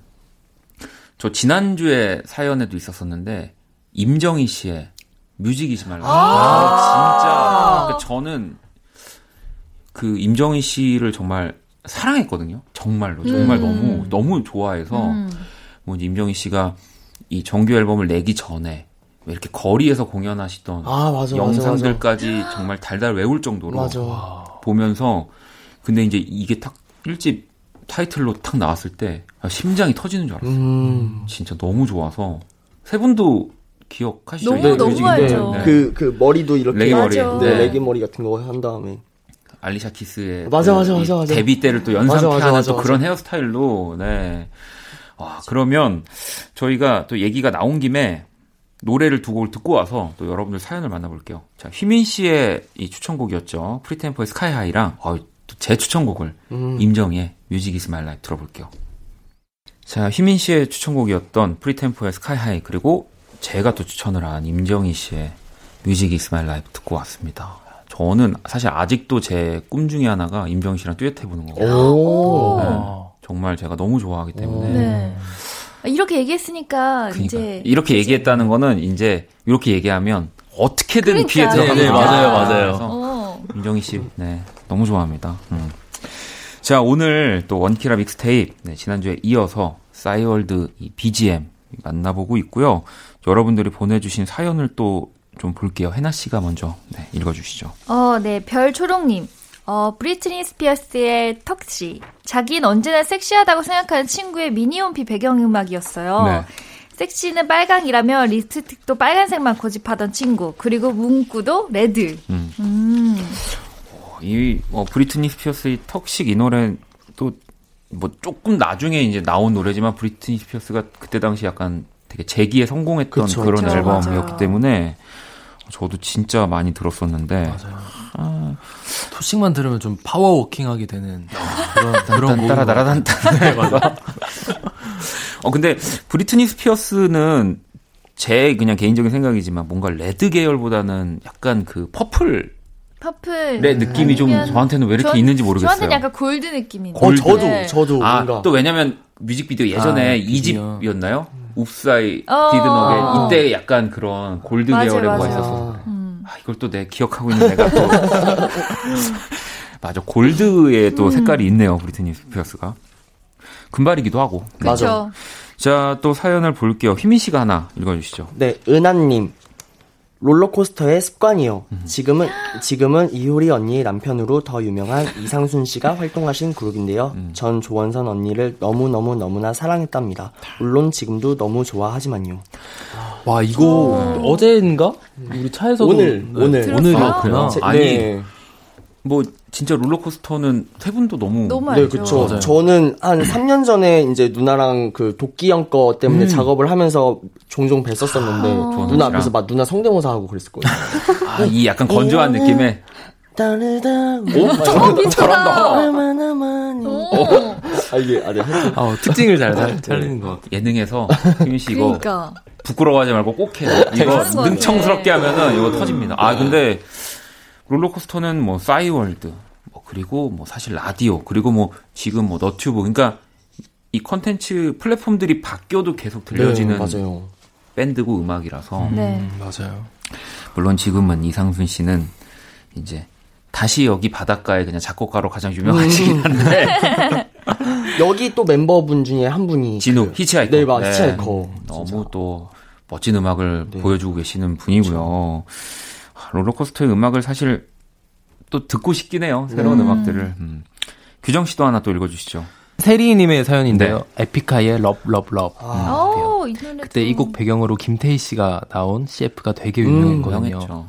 저 지난주에 사연에도 있었었는데 임정희 씨의 뮤직이지 말라. 아, 진짜. 그러니까 저는 그 임정희 씨를 정말 사랑했거든요. 정말로. 정말 너무, 너무 좋아해서. 음. 뭐 이제 임정희 씨가 이 정규 앨범을 내기 전에 왜 이렇게 거리에서 공연하시던 아, 맞아, 맞아, 영상들까지 정말 달달 외울 정도로 맞아. 보면서 근데 이제 이게 딱 1집 타이틀로 탁 나왔을 때 아, 심장이 터지는 줄 알았어요. 음. 진짜 너무 좋아서 세 분도 기억하시죠? 너무, 이 너무? 알죠. 네. 그, 그 머리도 이렇게. 레게 머리. 맞아. 네, 네. 레게 머리 같은 거 한 다음에. 알리샤 키스의 맞아, 그 맞아, 이 맞아, 맞아. 데뷔 때를 또 맞아, 연상케 맞아, 하는 맞아, 또. 그런 헤어스타일로 네. 와, 그러면 저희가 또 얘기가 나온 김에 노래를 두 곡을 듣고 와서 또 여러분들 사연을 만나볼게요. 자, 휘민 씨의 이 추천곡이었죠. FreeTEMPO의 Sky High랑 어, 또 제 추천곡을 음. 임정희의 Music Is My Life 들어볼게요. 자, 휘민 씨의 추천곡이었던 FreeTEMPO의 Sky High 그리고 제가 또 추천을 한 임정희 씨의 Music Is My Life 듣고 왔습니다. 저는 사실 아직도 제 꿈 중에 하나가 임정희 씨랑 듀엣 해보는 거거든요. 오. 네, 정말 제가 너무 좋아하기 때문에. 네. 아, 이렇게 얘기했으니까 그러니까 이제 이렇게 얘기했다는 거는 이제 이렇게 얘기하면 어떻게든 그러니까. 귀에 들어가는 네, 네. 맞아요, 맞아요. 어. 임정희 씨, 네, 너무 좋아합니다. 음. 자, 오늘 또 원키라 믹스테이프, 네, 지난주에 이어서 싸이월드 이 BGM 만나보고 있고요. 여러분들이 보내주신 사연을 또 좀 볼게요. 해나 씨가 먼저 네, 읽어주시죠. 어, 네, 별초롱님. 어, 브리트니 스피어스의 턱시. 자긴 언제나 섹시하다고 생각하는 친구의 미니홈피 배경음악이었어요. 네. 섹시는 빨강이라며 립스틱도 빨간색만 고집하던 친구. 그리고 문구도 red. 음. 음. 이 어, 브리트니 스피어스의 Toxic 이 노래 또 뭐 조금 나중에 이제 나온 노래지만 브리트니 스피어스가 그때 당시 약간 되게 재기에 성공했던 그쵸, 그런 그쵸, 앨범이었기 맞아요. 때문에 저도 진짜 많이 들었었는데 맞아요. Toxic만 들으면 좀 power walking 하게 되는 그런 그런. 따라따라단따 네, 맞아. 어 근데 브리트니 스피어스는 제 그냥 개인적인 생각이지만 뭔가 red 계열보다는 약간 그 퍼플 퍼플. 의 느낌이 좀 저한테는 왜 이렇게 전- 있는지 모르겠어요. 저한테는 약간 골드 느낌인데. 어, 저도, 네. 저도 아, 뭔가. 또 왜냐면 뮤직비디오 예전에 아, 이 비디오. 2집이었나요? Oops I 어. 디드너게 이때 약간 그런 골드 맞아요, 계열의 뭐가. 있었어. 음. 아, 이걸 또 내 기억하고 있는 내가 또 *laughs* 맞아 gold의 또 색깔이 있네요 브리트니 스피어스가 금발이기도 하고. 네. 그렇죠. 자, 또 사연을 볼게요. 휘민 씨가 하나 읽어주시죠. 네, 은하님. 롤러코스터의 습관이요. 음. 지금은, 지금은 이효리 언니의 남편으로 더 유명한 이상순 씨가 활동하신 그룹인데요. 음. 전 조원선 언니를 너무 너무 너무나 사랑했답니다. 물론 지금도 너무 좋아하지만요. 와 이거 어제인가 우리 차에서 오늘, 오늘. 오늘이었구나. 제- 아니, 네. 뭐 진짜 롤러코스터는 세 분도 너무 너무 네, 알죠. 그쵸. 맞아요. 저는 한 3년 전에 이제 누나랑 그 도끼 형 거 때문에 작업을 하면서 종종 뵀었었는데, 조원선 누나. 앞에서 막 누나 성대모사 하고 그랬을 거예요. *laughs* 아, 이 약간 건조한 느낌의 따르다. 오, 잘한다. 얼마나 많이. 오. 아, 이게, 아, 네. 하여튼. 아, 특징을 잘 살- 살리는 것 같아요. 예능에서 휘민 씨 이거 그러니까. 부끄러워하지 말고 꼭 해요. 이거 거 능청스럽게. 하면은 이거 터집니다. 아 근데 롤러코스터는 뭐 싸이월드 뭐 그리고 뭐 사실 라디오 그리고 뭐 지금 뭐 너튜브 그러니까 이 컨텐츠 플랫폼들이 바뀌어도 계속 들려지는 네, 맞아요. 밴드고 음악이라서 네. 음, 맞아요. 물론 지금은 이상순 씨는 이제 다시 여기 바닷가에 그냥 작곡가로 가장 유명하시긴 한데 *laughs* 여기 또 멤버분 중에 한 분이 진우 그- 히치하이커 네, 맞 히치하이커. 너무 진짜. 또 멋진 음악을 네. 보여주고 계시는 분이고요. 아, 롤러코스터의 음악을 사실 또 듣고 싶긴 해요. 새로운 음. 음악들을. 음. 규정 씨도 하나 또 읽어주시죠. 세리님의 사연인데요. 에픽하이의 럽, 럽, 럽. 아, 오, 이 그때 이 곡 배경으로 김태희 씨가 나온 CF가 되게 유명했거든요. 유명했죠.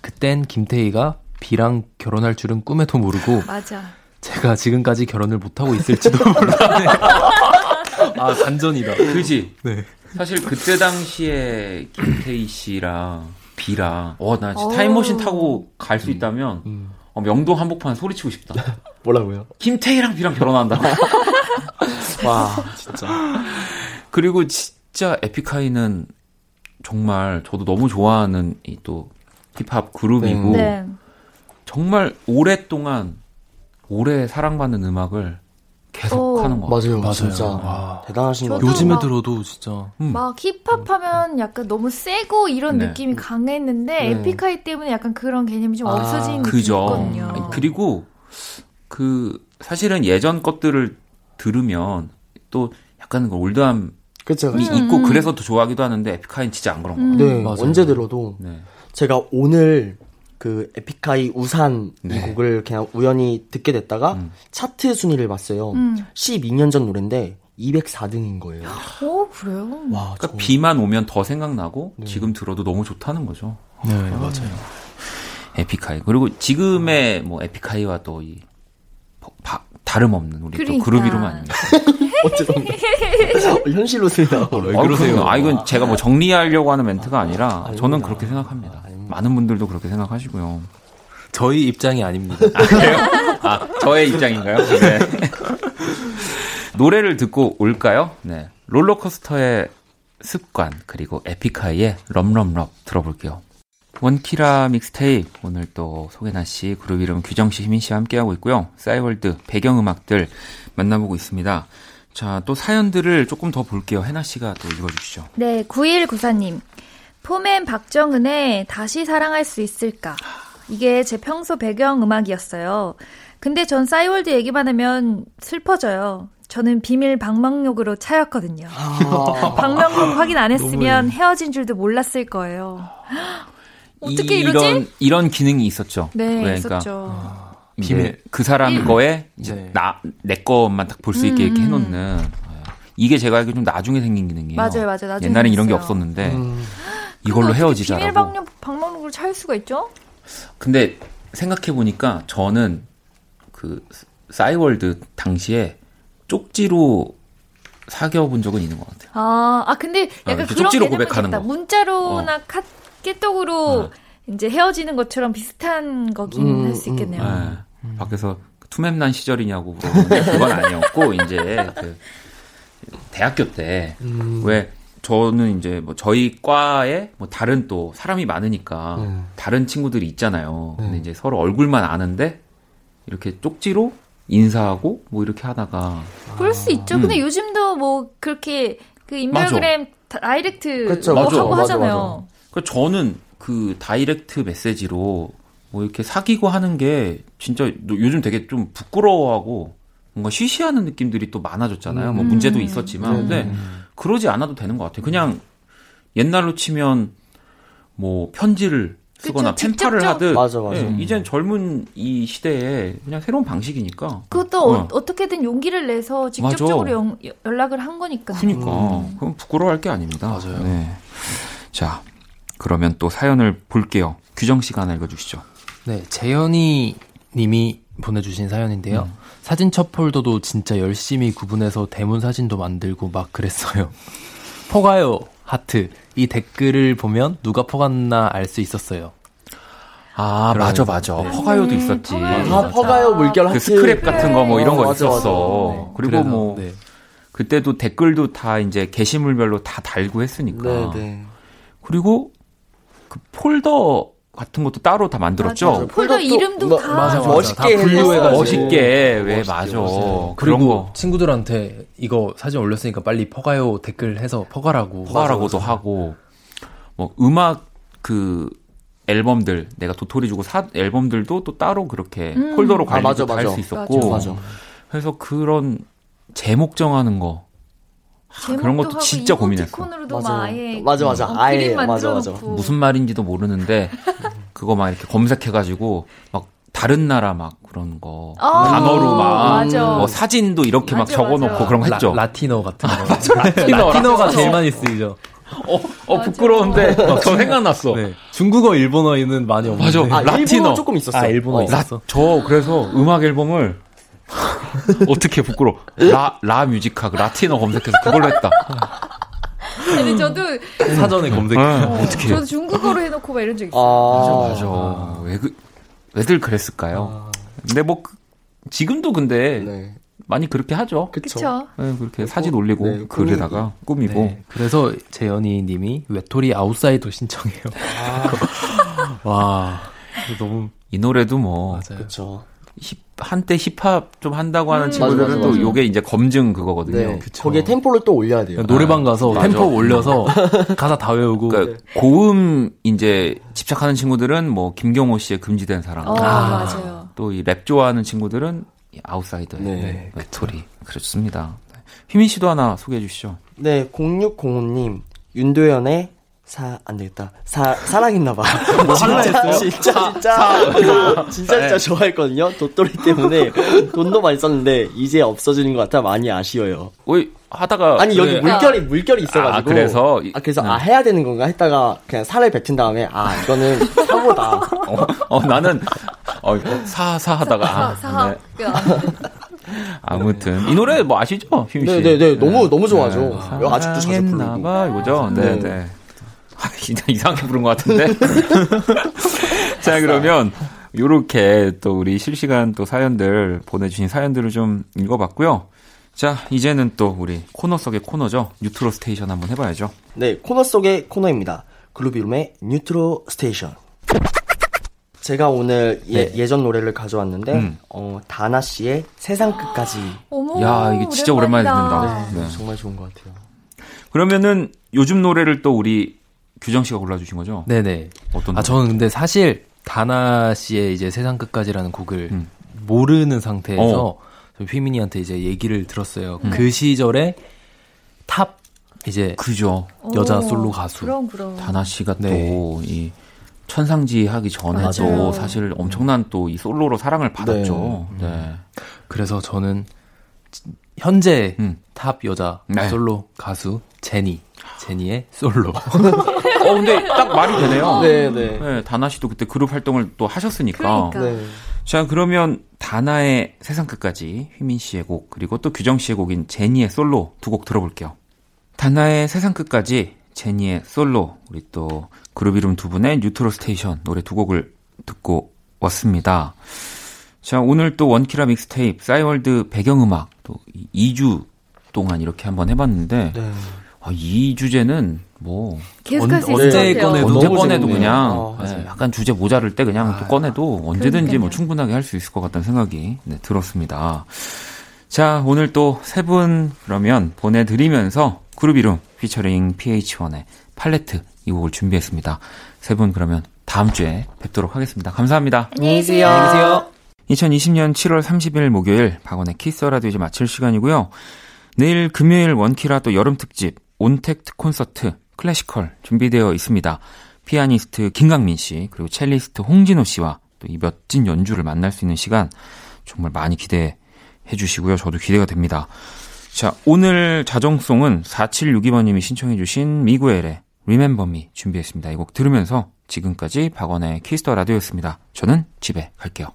그땐 김태희가 B랑 결혼할 줄은 꿈에도 모르고 *laughs* 맞아. 제가 지금까지 결혼을 못하고 있을지도 *laughs* 몰라요. *laughs* 아, 반전이다. 그지? 네. 사실 그때 당시에 김태희 씨랑 비랑, 어, 나 진짜 오. 타임머신 타고 갈 수 있다면, 음. 어, 명동 한복판 소리치고 싶다. *laughs* 뭐라고요? 김태희랑 비랑 결혼한다고. *laughs* 와, 진짜. 그리고 진짜 에픽하이는 정말 저도 너무 좋아하는 이 또 힙합 그룹이고 네. 정말 오랫동안 오래 사랑받는 음악을 계속 오. 하는 것 같아요. 맞아요, 맞아요. 진짜. 와. 대단하신 것 같아요. 요즘에 막- 들어도 진짜 음. 막 힙합하면 약간 너무 세고 이런 네. 느낌이 강했는데 네. 에픽하이 때문에 약간 그런 개념이 좀 아, 없어진. 느낌이거든요. 그리고 그 사실은 예전 것들을 들으면 또 약간 그 올드함이 그쵸, 그쵸. 있고 그래서 더 좋아하기도 하는데 에픽하이는 진짜 안 그런 거 같아요. 네, 맞아요. 언제 들어도 네. 제가 오늘 그 에픽하이 우산 네. 이 곡을 그냥 우연히 듣게 됐다가 음. 차트 순위를 봤어요. 음. 12년 전 노래인데 204등인 거예요. 오 그래요? 와, 그러니까 저- 비만 오면 더 생각나고 네. 지금 들어도 너무 좋다는 거죠. 네, 맞아요. 에픽하이 그리고 지금의 뭐 에픽하이와 또이 다름없는 우리 또 그러니까. 그룹 이름 아닙니까? *laughs* 어쨌든 현실 웃음이 나오고 아, 그럼요. 아 이건 제가 뭐 정리하려고 하는 멘트가 아니라 아닙니다. 저는 그렇게 생각합니다. 많은 분들도 그렇게 생각하시고요. 저희 입장이 아닙니다. 아 *laughs* 저의 입장인가요? 네. *laughs* 노래를 듣고 올까요? 네. 롤러코스터의 습관 그리고 에픽하이의 럼럼럽 들어볼게요. 원키라 믹스테이프 오늘 또 소개나 씨 그룹 이름 규정 씨, 희민 씨와 함께하고 있고요. 싸이월드 배경 음악들 만나보고 있습니다. 자, 또 사연들을 조금 더 볼게요. 해나 씨가 또 읽어주시죠. 네, 9194님. 포맨 박정은의 다시 사랑할 수 있을까? 이게 제 평소 배경 음악이었어요. 근데 전 싸이월드 얘기만 하면 슬퍼져요. 저는 비밀 방명록으로 차였거든요. *laughs* 방명록 확인 안 했으면 헤어진 줄도 몰랐을 거예요. 어떻게 이러지? 이런 이런 기능이 있었죠. 네, 그러니까 있었죠. 이제 비밀. 그 사람 거에 이제 네. 나내 것만 딱 볼 수 있게 이렇게 해놓는 예. 이게 제가 알기로 좀 나중에 생긴 기능이에요. 맞아요, 맞아요. 나중에 옛날엔 이런 게. 없었는데 음, 이걸로 헤어지자라고. 비밀 방명, 방명록을 찰 수가 있죠? 근데 생각해 보니까 저는 그 싸이월드 당시에 쪽지로 사귀어 본 적은 있는 것 같아요. 아, 아 근데 약간 이렇게 그런 쪽지로 고백하는. 거. 문자로나 카, 깨톡으로 어. 이제 헤어지는 것처럼 비슷한 거긴 음, 할수 있겠네요. 예. 밖에서 투맵난 시절이냐고 물어보는데 그건 아니었고 *laughs* 이제 그 대학교 때 음. 왜 저는 이제 뭐 저희 과에 뭐 다른 또 사람이 많으니까 음. 다른 친구들이 있잖아요. 근데 음. 이제 서로 얼굴만 아는데 이렇게 쪽지로 인사하고 뭐 이렇게 하다가 그럴 수 있죠. 음. 근데 요즘도 뭐 그렇게 그 인별그램 direct 그쵸, 뭐 맞아. 하고 맞아, 하잖아요. 그 저는 그 direct 메시지로 뭐 이렇게 사귀고 하는 게 진짜 요즘 되게 좀 부끄러워하고 뭔가 쉬쉬하는 느낌들이 또 많아졌잖아요. 뭐 음. 문제도 있었지만 음. 근데 그러지 않아도 되는 것 같아요. 그냥 옛날로 치면 뭐 편지를 쓰거나 그쵸, 펜팔을 직접적- 하듯 맞아, 맞아. 예, 이젠 젊은 이 시대에 그냥 새로운 방식이니까 그것도 어. 어. 어떻게든 용기를 내서 직접적으로 연, 연락을 한 거니까. 그러니까 그건 부끄러워할 게 아닙니다. 맞아요. 네. 자 그러면 또 사연을 볼게요. 규정 씨가 하나 읽어주시죠. 네, 재현이 님이 보내주신 사연인데요. 사진 첩 폴더도 진짜 열심히 구분해서 대문 사진도 만들고 막 그랬어요. *laughs* 퍼가요, 하트. 이 댓글을 보면 누가 퍼갔나 알 수 있었어요. 아 맞아 맞아 네. 퍼가요도 음, 있었지 퍼가요. 아, 퍼가요 물결 하트. 그 스크랩 같은 거 뭐 이런 거 어, 맞아, 있었어 맞아. 네, 그리고 그래서, 뭐 네. 그때도 댓글도 다 이제 게시물별로 다 달고 했으니까 네, 네. 그리고 그 폴더 같은 것도 따로 다 만들었죠 맞아. 폴더 폴더도- 이름도 뭐- 다 맞아, 맞아. 멋있게 다 분류해가지고. 해가지고. 멋있게 왜 멋있게, 맞아 멋있게. 그리고 거 친구들한테 이거 사진 올렸으니까 빨리 퍼가요 댓글 해서 퍼가라고. 퍼가라고도 하고 뭐 음악 그 앨범들 내가 도토리 주고 사 앨범들도 또 따로 그렇게 음. 폴더로 아, 관리도 맞아, 다할 맞아. 수 있었고 맞아. 그래서 그런 제목 정하는 거 아, 그런 것도 진짜 고민했어. 콘으로도 맞아. 막 아예 맞아, 맞아. 어, 아예, 그림 맞아, 만들어 맞아. 놓고 무슨 말인지도 모르는데 *laughs* 그거 막 이렇게 검색해가지고 막 다른 나라 막 그런 거 아, 단어로 막 맞아. 뭐 사진도 이렇게 막 맞아, 적어놓고 맞아. 그런 거 했죠. 라, 티노 같은 *laughs* 거. 라티노, 라티노가 라티노. 제일 많이 쓰이죠. 어, 어 부끄러운데 저 생각났어. 네. 중국어, 일본어에는 많이 없는데. 맞아. 아. 일본어 조금 있었어. 아, 일본어 어. 있었어. 라, 저 그래서 음악 앨범을 *laughs* 어떻게 부끄러? La, La Musica 그 라티노 검색해서 그걸로 했다. 근데 저도 사전에 검색. 어, 어떻게? 저도 중국어로 해놓고 막 이런 적 있어요. 아, 맞아. 왜 그, 왜들 그랬을까요? 근데 뭐 그- 지금도 근데 네. 많이 그렇게 하죠. 그쵸. 그쵸? 네, 그렇게 사진 올리고 네, 글에다가 꾸미고. 네. 그래서 재현이 님이 외톨이 아웃사이더 신청해요. *laughs* 와. 이거 너무 이 노래도 뭐 맞아요. 그쵸. 힙, 한때 힙합 좀 한다고 하는 음, 친구들은 맞아, 또 맞아. 요게 이제 검증 그거거든요. 네. 거기에 템포를 또 올려야 돼요. 노래방 가서 맞아. 템포 올려서 *laughs* 가사 다 외우고 그러니까 고음 이제 집착하는 친구들은 뭐 김경호 씨의 금지된 사랑. 어, 맞아요. 또 이 랩 좋아하는 친구들은 이 아웃사이더의 네, 외톨이. 그렇습니다. 네. 휘민 씨도 하나 소개해 주시죠. 네, 0605님, 윤도현의 사, 안 되겠다. 사, 사랑했나봐. *laughs* 뭐 했어요? 진짜, *laughs* 진짜, 진짜, 진짜 좋아했거든요. 도토리 때문에 돈도 많이 썼는데, 이제 없어지는 것 같아 많이 아쉬워요. 왜 하다가 아니, 여기 그래. 물결이, 물결이 있어가지고. 아, 그래서 이- 아, 그래서, 네. 아, 해야 되는 건가 했다가, 그냥 살을 뱉은 다음에, 아, 이거는 사고다. *laughs* 어, 어, 나는 어, 사 사 하다가 아, 사하. 네. 아무튼 이 노래 뭐 아시죠, 휘민 씨? 네네네, 너무, 너무 좋아하죠. 네. 아직도 자주 부르고. 사랑했나봐 이거죠. 네, 네. 네. 아, 진짜 이상하게 부른 것 같은데. *laughs* 자, 그러면 요렇게 또 우리 실시간 또 사연들 보내주신 사연들을 좀 읽어봤고요. 자, 이제는 또 우리 코너 속의 코너죠. 뉴트로 스테이션 한번 해봐야죠. 네, 코너 속의 코너입니다. 그루비룸의 뉴트로 스테이션. 제가 오늘 예, 전 노래를 가져왔는데, 음. 어, 다나 씨의 세상 끝까지. 어머, 야, 이게 진짜 오랜만에. 듣는다. 네. 정말 좋은 것 같아요. 그러면은 요즘 노래를 또 우리 규정 씨가 골라주신 거죠? 네네. 어떤 아 노래? 저는 근데 사실 다나 씨의 이제 세상 끝까지라는 곡을 음. 모르는 상태에서 어. 저 휘민이한테 이제 얘기를 들었어요. 그 시절에 top 이제 그죠. 여자 오, 솔로 가수. 그럼 그럼. 다나 씨가 네. 또 이 천상지희 하기 전에 맞아요. 또 사실 엄청난 또 이 솔로로 사랑을 받았죠. 네. 그래서 저는 지- 현재 음. top 여자 네. 솔로 가수 제니 제니의 솔로. *laughs* 어 근데 딱 말이 되네요. 네, 네. 네, 다나 씨도 그때 그룹 활동을 또 하셨으니까. 그러니까. 네. 자, 그러면 다나의 세상 끝까지 휘민 씨의 곡 그리고 또 규정 씨의 곡인 제니의 솔로 두 곡 들어볼게요. 다나의 세상 끝까지 제니의 솔로 우리 또 그루비룸 두 분의 뉴트로 스테이션 노래 두 곡을 듣고 왔습니다. 자, 오늘 또 원키라 믹스테이프 싸이월드 배경음악 또 2주 동안 이렇게 한번 해봤는데 네. 아, 이 주제는 뭐 계속 언- 언제. 꺼내도 언제 꺼내도. 그냥 어, 네. 약간 주제 모자랄 때 그냥 또 꺼내도 언제든지 뭐 그러니까요. 충분하게 할 수 있을 것 같다는 생각이 네, 들었습니다. 자, 오늘 또 세 분 그러면 보내드리면서 그룹 이름 피처링 PH1의 팔레트 이 곡을 준비했습니다. 세 분 그러면 다음 주에 뵙도록 하겠습니다. 감사합니다. 안녕히 계세요. 2020년 7월 30일 목요일 박원의 키스 더 라디오 이제 마칠 시간이고요. 내일 금요일 원키라 또 여름 특집 온택트 콘서트 classical 준비되어 있습니다. 피아니스트 김강민 씨 그리고 첼리스트 홍진호 씨와 또 이 멋진 연주를 만날 수 있는 시간 정말 많이 기대해 주시고요. 저도 기대가 됩니다. 자, 오늘 자정송은 4762번님이 신청해 주신 미구엘의 Remember Me 준비했습니다. 이 곡 들으면서 지금까지 박원의 키스 더 라디오였습니다. 저는 집에 갈게요.